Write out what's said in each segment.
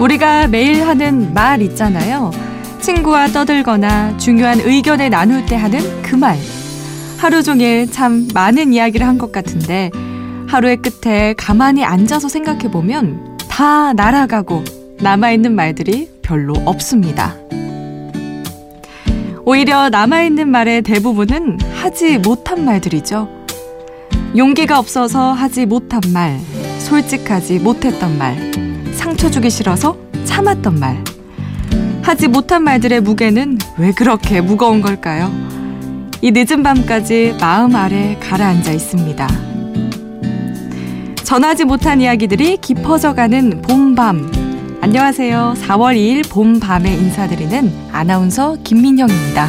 우리가 매일 하는 말 있잖아요. 친구와 떠들거나 중요한 의견을 나눌 때 하는 그 말. 하루 종일 참 많은 이야기를 한 것 같은데 하루의 끝에 가만히 앉아서 생각해 보면 다 날아가고 남아있는 말들이 별로 없습니다. 오히려 남아있는 말의 대부분은 하지 못한 말들이죠. 용기가 없어서 하지 못한 말, 솔직하지 못했던 말, 상처 주기 싫어서 참았던 말. 하지 못한 말들의 무게는 왜 그렇게 무거운 걸까요? 이 늦은 밤까지 마음 아래 가라앉아 있습니다. 전하지 못한 이야기들이 깊어져가는 봄밤. 안녕하세요. 4월 2일 봄 밤에 인사드리는 아나운서 김민영입니다.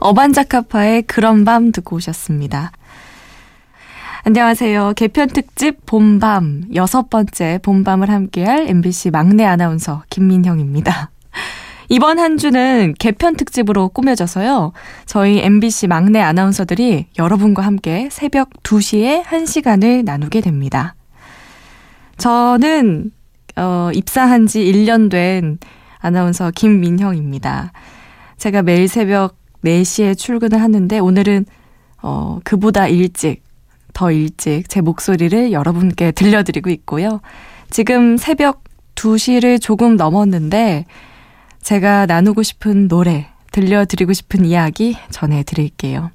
어반자카파의 그런 밤 듣고 오셨습니다. 안녕하세요. 개편 특집 봄밤 여섯 번째 봄밤을 함께할 MBC 막내 아나운서 김민형입니다. 이번 한 주는 개편 특집으로 꾸며져서요. 저희 MBC 막내 아나운서들이 여러분과 함께 새벽 2시에 1시간을 나누게 됩니다. 저는 어, 입사한 지 1년 된 아나운서 김민형입니다. 제가 매일 새벽 4시에 출근을 하는데 오늘은 어, 그보다 일찍, 더 일찍 제 목소리를 여러분께 들려드리고 있고요. 지금 새벽 2시를 조금 넘었는데 제가 나누고 싶은 노래, 들려드리고 싶은 이야기 전해드릴게요.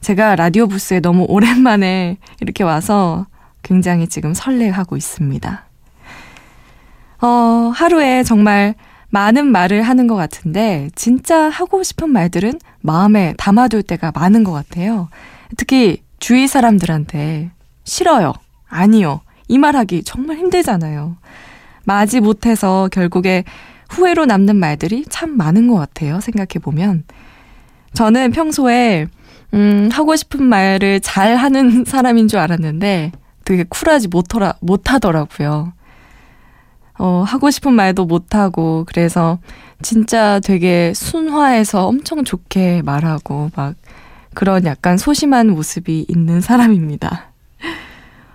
제가 라디오 부스에 너무 오랜만에 이렇게 와서 굉장히 지금 설레하고 있습니다. 어, 하루에 정말 많은 말을 하는 것 같은데 진짜 하고 싶은 말들은 마음에 담아둘 때가 많은 것 같아요. 특히 주위 사람들한테 싫어요. 아니요. 이 말하기 정말 힘들잖아요. 마지 못해서 결국에 후회로 남는 말들이 참 많은 것 같아요. 생각해 보면. 저는 평소에, 음, 하고 싶은 말을 잘 하는 사람인 줄 알았는데 되게 쿨하지 못하라, 못하더라고요. 어, 하고 싶은 말도 못하고, 그래서 진짜 되게 순화해서 엄청 좋게 말하고, 막 그런 약간 소심한 모습이 있는 사람입니다.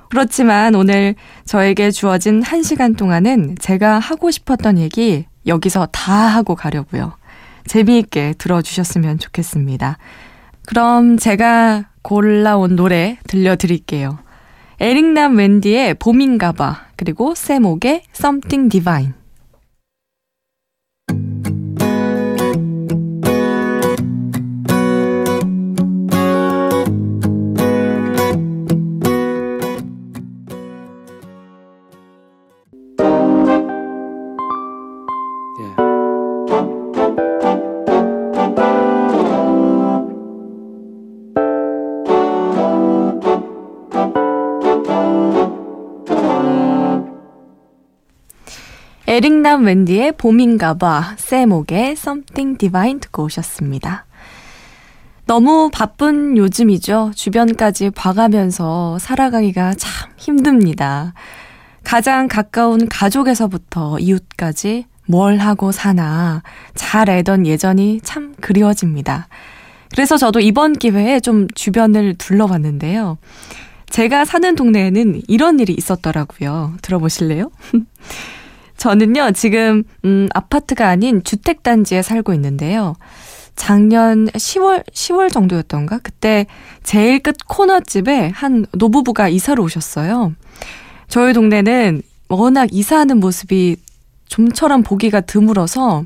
그렇지만 오늘 저에게 주어진 한 시간 동안은 제가 하고 싶었던 얘기 여기서 다 하고 가려고요. 재미있게 들어주셨으면 좋겠습니다. 그럼 제가 골라온 노래 들려드릴게요. 에릭남 웬디의 봄인가봐 그리고 세목의 Something Divine 에릭남 웬디의 봄인가봐, 세목의 Something Divine 듣고 오셨습니다. 너무 바쁜 요즘이죠. 주변까지 봐가면서 살아가기가 참 힘듭니다. 가장 가까운 가족에서부터 이웃까지 뭘 하고 사나 잘 알던 예전이 참 그리워집니다. 그래서 저도 이번 기회에 좀 주변을 둘러봤는데요. 제가 사는 동네에는 이런 일이 있었더라고요. 들어보실래요? 저는요, 지금, 음, 아파트가 아닌 주택단지에 살고 있는데요. 작년 10월, 10월 정도였던가? 그때 제일 끝 코너집에 한 노부부가 이사를 오셨어요. 저희 동네는 워낙 이사하는 모습이 좀처럼 보기가 드물어서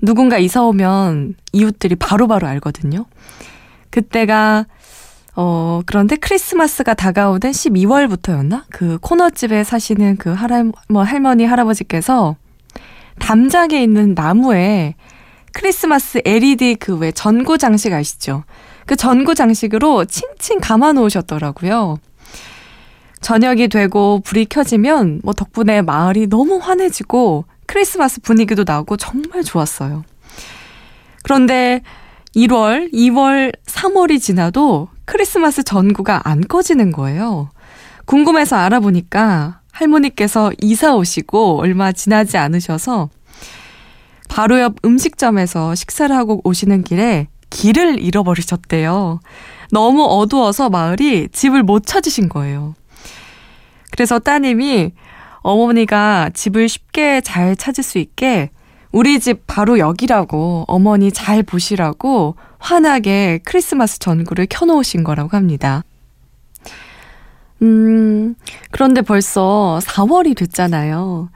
누군가 이사 오면 이웃들이 바로바로 바로 알거든요. 그때가 어, 그런데 크리스마스가 다가오던 12월부터였나? 그 코너집에 사시는 그 할아, 뭐 할머니, 할아버지께서 담장에 있는 나무에 크리스마스 LED 그 왜 전구 장식 아시죠? 그 전구 장식으로 칭칭 감아 놓으셨더라고요. 저녁이 되고 불이 켜지면 뭐 덕분에 마을이 너무 환해지고 크리스마스 분위기도 나고 정말 좋았어요. 그런데 1월, 2월, 3월이 지나도 크리스마스 전구가 안 꺼지는 거예요. 궁금해서 알아보니까 할머니께서 이사 오시고 얼마 지나지 않으셔서 바로 옆 음식점에서 식사를 하고 오시는 길에 길을 잃어버리셨대요. 너무 어두워서 마을이 집을 못 찾으신 거예요. 그래서 따님이 어머니가 집을 쉽게 잘 찾을 수 있게 우리 집 바로 여기라고 어머니 잘 보시라고 환하게 크리스마스 전구를 켜놓으신 거라고 합니다. 음, 그런데 벌써 4월이 됐잖아요.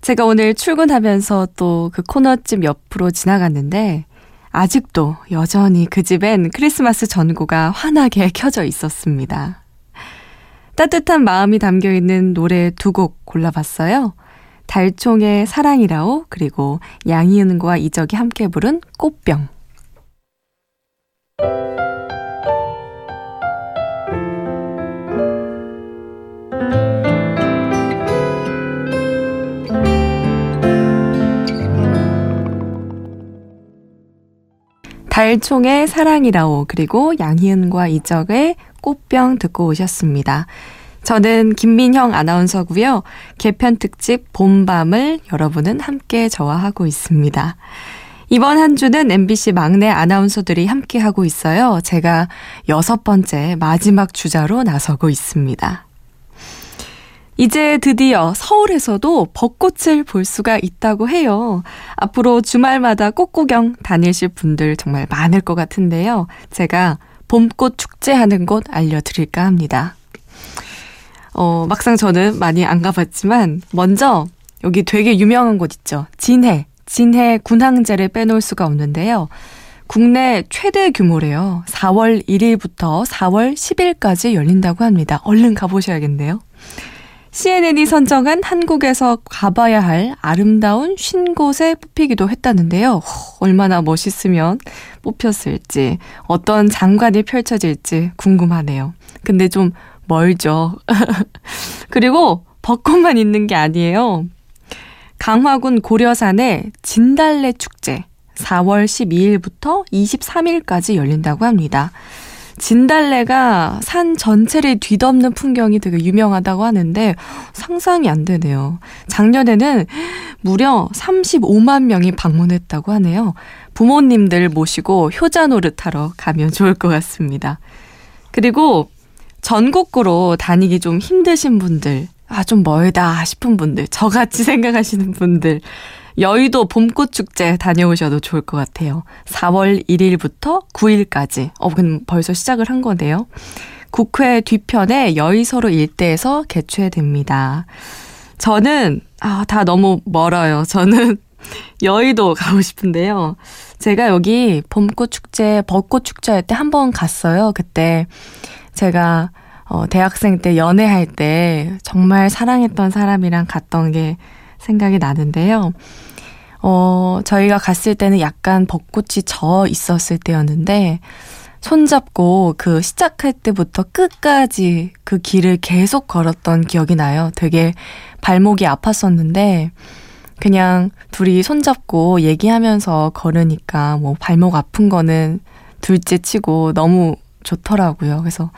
제가 오늘 출근하면서 또 그 코너집 옆으로 지나갔는데 아직도 여전히 그 집엔 크리스마스 전구가 환하게 켜져 있었습니다. 따뜻한 마음이 담겨 있는 노래 두 곡 골라봤어요. 달총의 사랑이라오 그리고 양희은과 이적이 함께 부른 꽃병. 달총의 사랑이라오 그리고 양희은과 이적의 꽃병 듣고 오셨습니다. 저는 김민형 아나운서고요. 개편 특집 봄밤을 여러분은 함께 저와 하고 있습니다. 이번 한 주는 MBC 막내 아나운서들이 함께 하고 있어요. 제가 여섯 번째 마지막 주자로 나서고 있습니다. 이제 드디어 서울에서도 벚꽃을 볼 수가 있다고 해요. 앞으로 주말마다 꽃구경 다니실 분들 정말 많을 것 같은데요. 제가 봄꽃 축제하는 곳 알려드릴까 합니다. 어, 막상 저는 많이 안 가봤지만, 먼저 여기 되게 유명한 곳 있죠. 진해. 진해 군항제를 빼놓을 수가 없는데요. 국내 최대 규모래요. 4월 1일부터 4월 10일까지 열린다고 합니다. 얼른 가보셔야겠네요. CNN이 선정한 한국에서 가봐야 할 아름다운 쉰 곳에 뽑히기도 했다는데요. 얼마나 멋있으면 뽑혔을지, 어떤 장관이 펼쳐질지 궁금하네요. 근데 좀 멀죠. 그리고 벚꽃만 있는 게 아니에요. 강화군 고려산의 진달래 축제 4월 12일부터 23일까지 열린다고 합니다. 진달래가 산 전체를 뒤덮는 풍경이 되게 유명하다고 하는데 상상이 안 되네요. 작년에는 무려 35만 명이 방문했다고 하네요. 부모님들 모시고 효자 노릇하러 가면 좋을 것 같습니다. 그리고 전국구로 다니기 좀 힘드신 분들, 아, 좀 멀다 싶은 분들, 저같이 생각하시는 분들, 여의도 봄꽃 축제 다녀오셔도 좋을 것 같아요. 4월 1일부터 9일까지. 어, 그럼 벌써 시작을 한 거네요. 국회 뒤편에 여의서로 일대에서 개최됩니다. 저는 아, 다 너무 멀어요. 저는 여의도 가고 싶은데요. 제가 여기 봄꽃 축제, 벚꽃 축제 때 한 번 갔어요. 그때 제가 어, 대학생 때 연애할 때 정말 사랑했던 사람이랑 갔던 게 생각이 나는데요. 어, 저희가 갔을 때는 약간 벚꽃이 져 있었을 때였는데, 손잡고 그 시작할 때부터 끝까지 그 길을 계속 걸었던 기억이 나요. 되게 발목이 아팠었는데, 그냥 둘이 손잡고 얘기하면서 걸으니까 뭐 발목 아픈 거는 둘째 치고 너무 좋더라고요. 그래서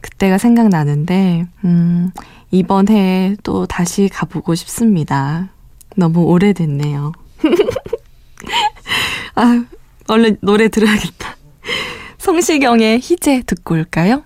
그때가 생각나는데, 음, 이번 해에 또 다시 가보고 싶습니다. 너무 오래됐네요. 아, 얼른 노래 들어야겠다. 성시경의 희재 듣고 올까요?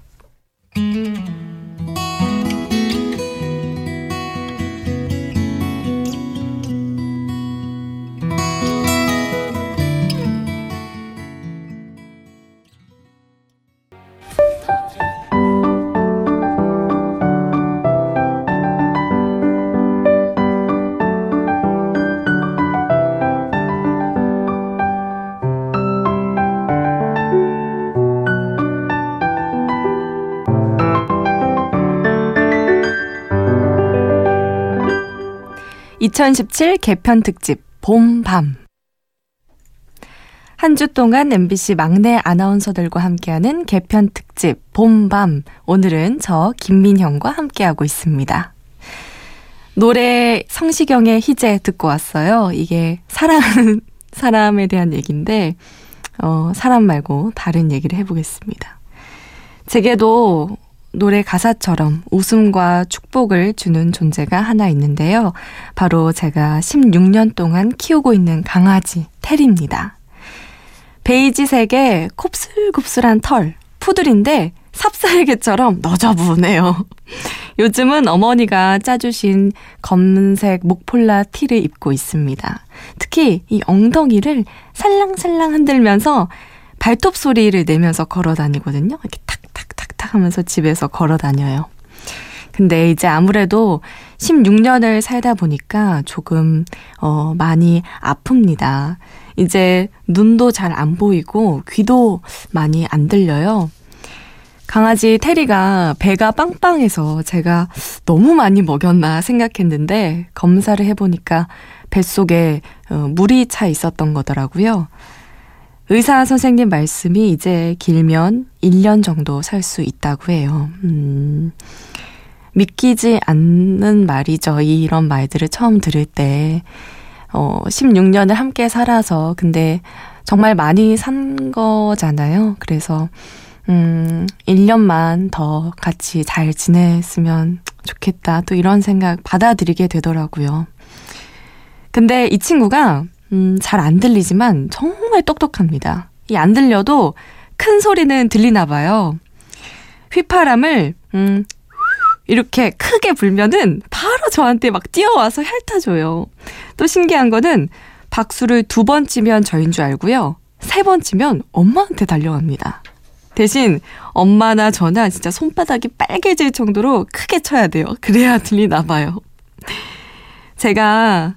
2017 개편 특집 봄밤 한 주 동안 MBC 막내 아나운서들과 함께하는 개편 특집 봄밤 오늘은 저 김민형과 함께하고 있습니다. 노래 성시경의 희재 듣고 왔어요. 이게 사랑하는 사람에 대한 얘기인데, 어, 사람 말고 다른 얘기를 해보겠습니다. 제게도 노래 가사처럼 웃음과 축복을 주는 존재가 하나 있는데요. 바로 제가 16년 동안 키우고 있는 강아지, 테리입니다. 베이지색의 곱슬곱슬한 털, 푸들인데 삽살개처럼 너저분해요. 요즘은 어머니가 짜주신 검은색 목폴라 티를 입고 있습니다. 특히 이 엉덩이를 살랑살랑 흔들면서 발톱 소리를 내면서 걸어 다니거든요. 이렇게 탁탁탁탁 하면서 집에서 걸어 다녀요. 근데 이제 아무래도 16년을 살다 보니까 조금, 어, 많이 아픕니다. 이제 눈도 잘 안 보이고 귀도 많이 안 들려요. 강아지 테리가 배가 빵빵해서 제가 너무 많이 먹였나 생각했는데 검사를 해보니까 뱃속에 어, 물이 차 있었던 거더라고요. 의사 선생님 말씀이 이제 길면 1년 정도 살 수 있다고 해요. 음, 믿기지 않는 말이죠. 이런 말들을 처음 들을 때. 어, 16년을 함께 살아서, 근데 정말 많이 산 거잖아요. 그래서, 음, 1년만 더 같이 잘 지냈으면 좋겠다. 또 이런 생각 받아들이게 되더라고요. 근데 이 친구가, 음, 잘 안 들리지만 정말 똑똑합니다. 이 안 들려도 큰 소리는 들리나 봐요. 휘파람을, 음, 이렇게 크게 불면은 바로 저한테 막 뛰어와서 핥아줘요. 또 신기한 거는 박수를 두 번 치면 저인 줄 알고요. 세 번 치면 엄마한테 달려갑니다. 대신 엄마나 저나 진짜 손바닥이 빨개질 정도로 크게 쳐야 돼요. 그래야 들리나 봐요. 제가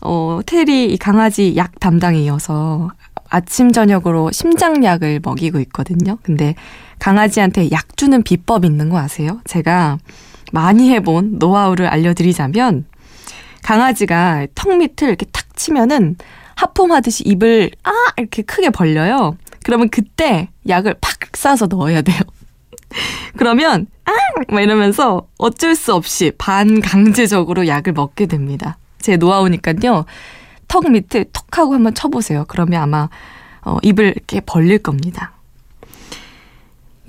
어 테리 이 강아지 약 담당이어서 아침 저녁으로 심장약을 먹이고 있거든요. 근데 강아지한테 약 주는 비법 있는 거 아세요? 제가 많이 해본 노하우를 알려드리자면 강아지가 턱 밑을 이렇게 탁 치면은 하품하듯이 입을 아 이렇게 크게 벌려요. 그러면 그때 약을 팍 싸서 넣어야 돼요. 그러면 아! 이러면서 어쩔 수 없이 반강제적으로 약을 먹게 됩니다. 제 노하우니까요. 턱 밑을 턱 하고 한번 쳐보세요. 그러면 아마 어, 입을 이렇게 벌릴 겁니다.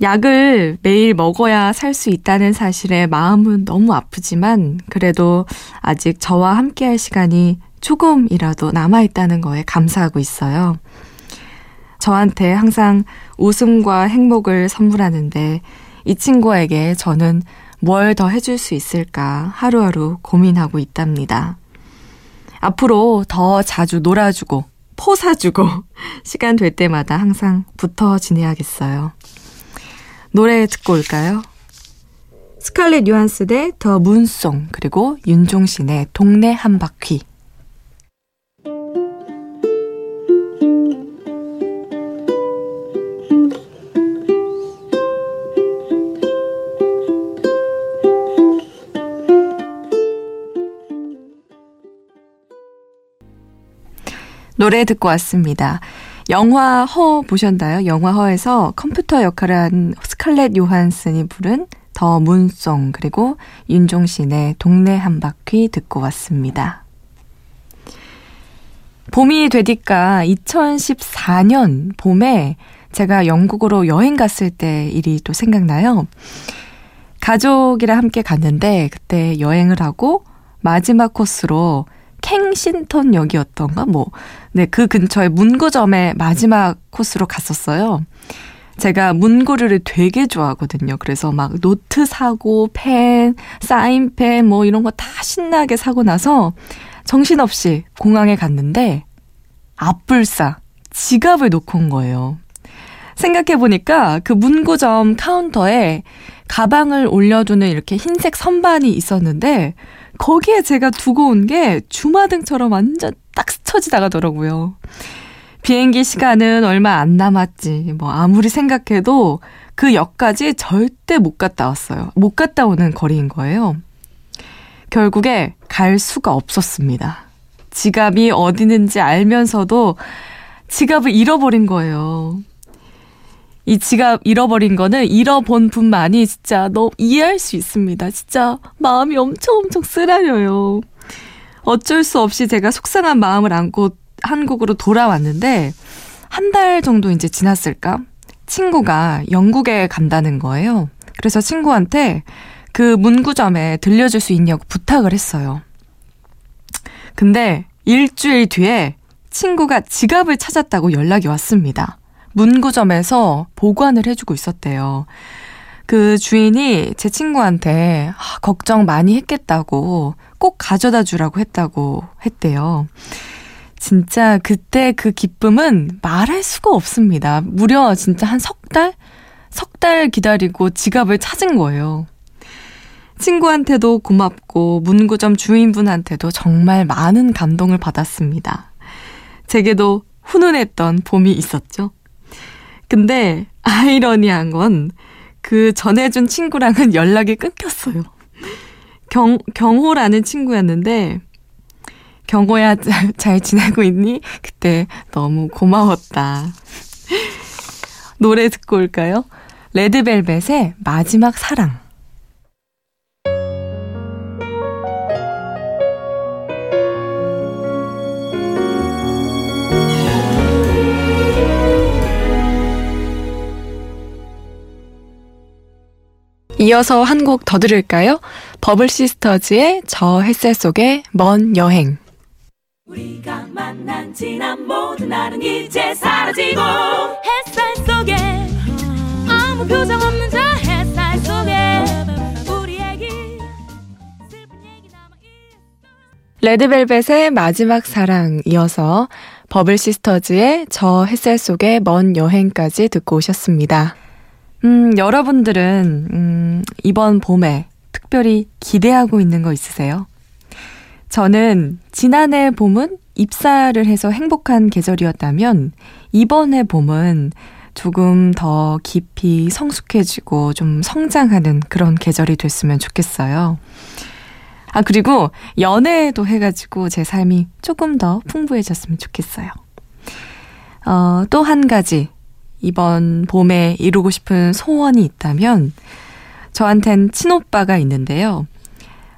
약을 매일 먹어야 살 수 있다는 사실에 마음은 너무 아프지만 그래도 아직 저와 함께 할 시간이 조금이라도 남아있다는 거에 감사하고 있어요. 저한테 항상 웃음과 행복을 선물하는데 이 친구에게 저는 뭘 더 해줄 수 있을까 하루하루 고민하고 있답니다. 앞으로 더 자주 놀아주고 포사주고 시간 될 때마다 항상 붙어 지내야겠어요. 노래 듣고 올까요? 스칼렛 요한스 대 더 문송 그리고 윤종신의 동네 한 바퀴 노래 듣고 왔습니다. 영화 허 보셨나요? 영화 허에서 컴퓨터 역할을 한 스칼렛 요한슨이 부른 더 문송 그리고 윤종신의 동네 한 바퀴 듣고 왔습니다. 봄이 되니까 2014년 봄에 제가 영국으로 여행 갔을 때 일이 또 생각나요. 가족이랑 함께 갔는데 그때 여행을 하고 마지막 코스로 켄싱턴역이었던가 뭐, 네, 그 근처에 문구점의 마지막 코스로 갔었어요. 제가 문구류를 되게 좋아하거든요. 그래서 막 노트 사고, 펜, 사인펜, 뭐 이런 거 다 신나게 사고 나서 정신없이 공항에 갔는데, 아뿔싸, 지갑을 놓고 온 거예요. 생각해보니까 그 문구점 카운터에 가방을 올려두는 이렇게 흰색 선반이 있었는데, 거기에 제가 두고 온 게 주마등처럼 완전 딱 스쳐지 나가더라고요. 비행기 시간은 얼마 안 남았지. 뭐 아무리 생각해도 그 역까지 절대 못 갔다 왔어요. 못 갔다 오는 거리인 거예요. 결국에 갈 수가 없었습니다. 지갑이 어디 있는지 알면서도 지갑을 잃어버린 거예요. 이 지갑 잃어버린 거는 잃어본 분만이 진짜 너무 이해할 수 있습니다. 진짜 마음이 엄청 엄청 쓰라려요. 어쩔 수 없이 제가 속상한 마음을 안고 한국으로 돌아왔는데 한 달 정도 이제 지났을까? 친구가 영국에 간다는 거예요. 그래서 친구한테 그 문구점에 들려줄 수 있냐고 부탁을 했어요. 근데 일주일 뒤에 친구가 지갑을 찾았다고 연락이 왔습니다. 문구점에서 보관을 해주고 있었대요. 그 주인이 제 친구한테 아, 걱정 많이 했겠다고 꼭 가져다 주라고 했다고 했대요. 진짜 그때 그 기쁨은 말할 수가 없습니다. 무려 진짜 한 석 달? 석 달 기다리고 지갑을 찾은 거예요. 친구한테도 고맙고 문구점 주인분한테도 정말 많은 감동을 받았습니다. 제게도 훈훈했던 봄이 있었죠. 근데 아이러니한 건 그 전해준 친구랑은 연락이 끊겼어요. 경, 경호라는 친구였는데 경호야 잘 지내고 있니? 그때 너무 고마웠다. 노래 듣고 올까요? 레드벨벳의 마지막 사랑. 이어서 한 곡 더 들을까요? 버블 시스터즈의 저 햇살 속의 먼 여행. 우리가 만난 지난 모든 날은 이제 사라지고 햇살 속에 아무 표정 없는 저 햇살 속에 우리 얘기 슬픈 얘기 남아 레드벨벳의 마지막 사랑 이어서 버블 시스터즈의 저 햇살 속의 먼 여행까지 듣고 오셨습니다. 음, 여러분들은, 음, 이번 봄에 특별히 기대하고 있는 거 있으세요? 저는 지난해 봄은 입사를 해서 행복한 계절이었다면, 이번에 봄은 조금 더 깊이 성숙해지고 좀 성장하는 그런 계절이 됐으면 좋겠어요. 아, 그리고 연애도 해가지고 제 삶이 조금 더 풍부해졌으면 좋겠어요. 어, 또 한 가지 이번 봄에 이루고 싶은 소원이 있다면 저한텐 친오빠가 있는데요.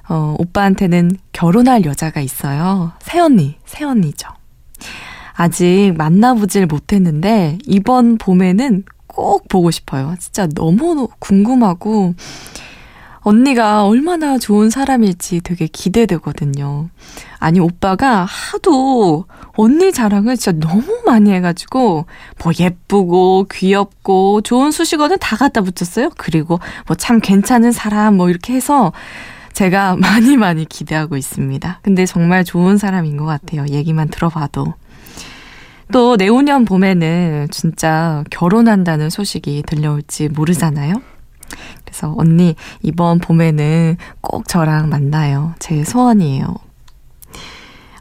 어, 오빠한테는 결혼할 여자가 있어요. 새언니, 새언니죠. 아직 만나보질 못했는데 이번 봄에는 꼭 보고 싶어요. 진짜 너무 궁금하고 언니가 얼마나 좋은 사람일지 되게 기대되거든요. 아니, 오빠가 하도 언니 자랑을 진짜 너무 많이 해가지고, 뭐 예쁘고, 귀엽고, 좋은 수식어는 다 갖다 붙였어요. 그리고 뭐 참 괜찮은 사람, 뭐 이렇게 해서 제가 많이 많이 기대하고 있습니다. 근데 정말 좋은 사람인 것 같아요. 얘기만 들어봐도. 또 내후년 봄에는 진짜 결혼한다는 소식이 들려올지 모르잖아요. 그래서 언니 이번 봄에는 꼭 저랑 만나요. 제 소원이에요.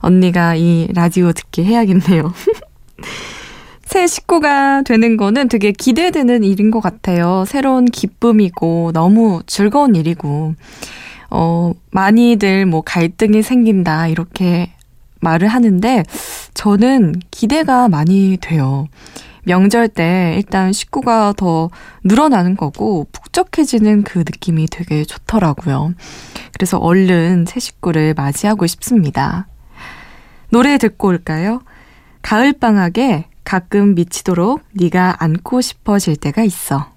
언니가 이 라디오 듣게 해야겠네요. 새 식구가 되는 거는 되게 기대되는 일인 것 같아요. 새로운 기쁨이고 너무 즐거운 일이고 어 많이들 뭐 갈등이 생긴다 이렇게 말을 하는데 저는 기대가 많이 돼요. 명절 때 일단 식구가 더 늘어나는 거고 북적해지는 그 느낌이 되게 좋더라고요. 그래서 얼른 새 식구를 맞이하고 싶습니다. 노래 듣고 올까요? 가을방학에 가끔 미치도록 네가 안고 싶어질 때가 있어.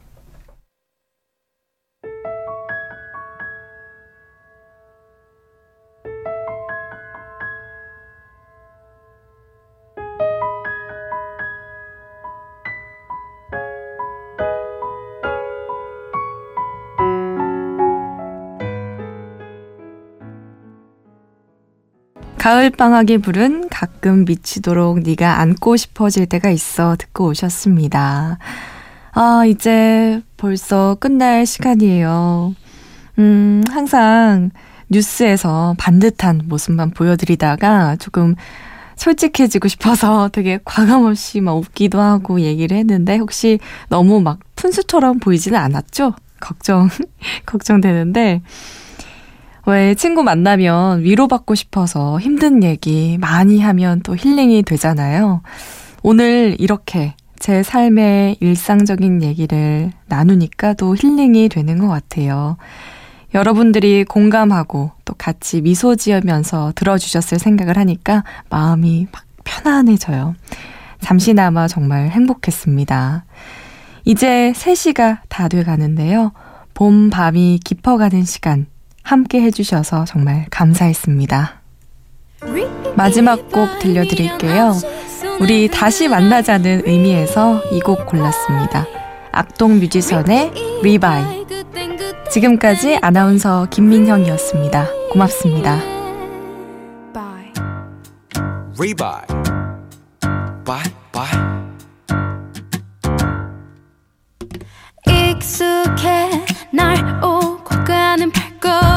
가을 방학이 부른 가끔 미치도록 네가 안고 싶어질 때가 있어 듣고 오셨습니다. 아, 이제 벌써 끝날 시간이에요. 음, 항상 뉴스에서 반듯한 모습만 보여드리다가 조금 솔직해지고 싶어서 되게 과감없이 막 웃기도 하고 얘기를 했는데 혹시 너무 막 푼수처럼 보이지는 않았죠? 걱정, 걱정되는데, 왜 친구 만나면 위로받고 싶어서 힘든 얘기 많이 하면 또 힐링이 되잖아요. 오늘 이렇게 제 삶의 일상적인 얘기를 나누니까 또 힐링이 되는 것 같아요. 여러분들이 공감하고 또 같이 미소 지으면서 들어주셨을 생각을 하니까 마음이 막 편안해져요. 잠시나마 정말 행복했습니다. 이제 3시가 다 돼 가는데요. 봄, 밤이 깊어가는 시간 함께 해주셔서 정말 감사했습니다. 마지막 곡 들려드릴게요. 우리 다시 만나자는 의미에서 이 곡 골랐습니다. 악동 뮤지션의 RE-BYE. 지금까지 아나운서 김민형이었습니다. 고맙습니다. RE-BYE. 바이 바이. 익숙해 날 오고 가는 발걸.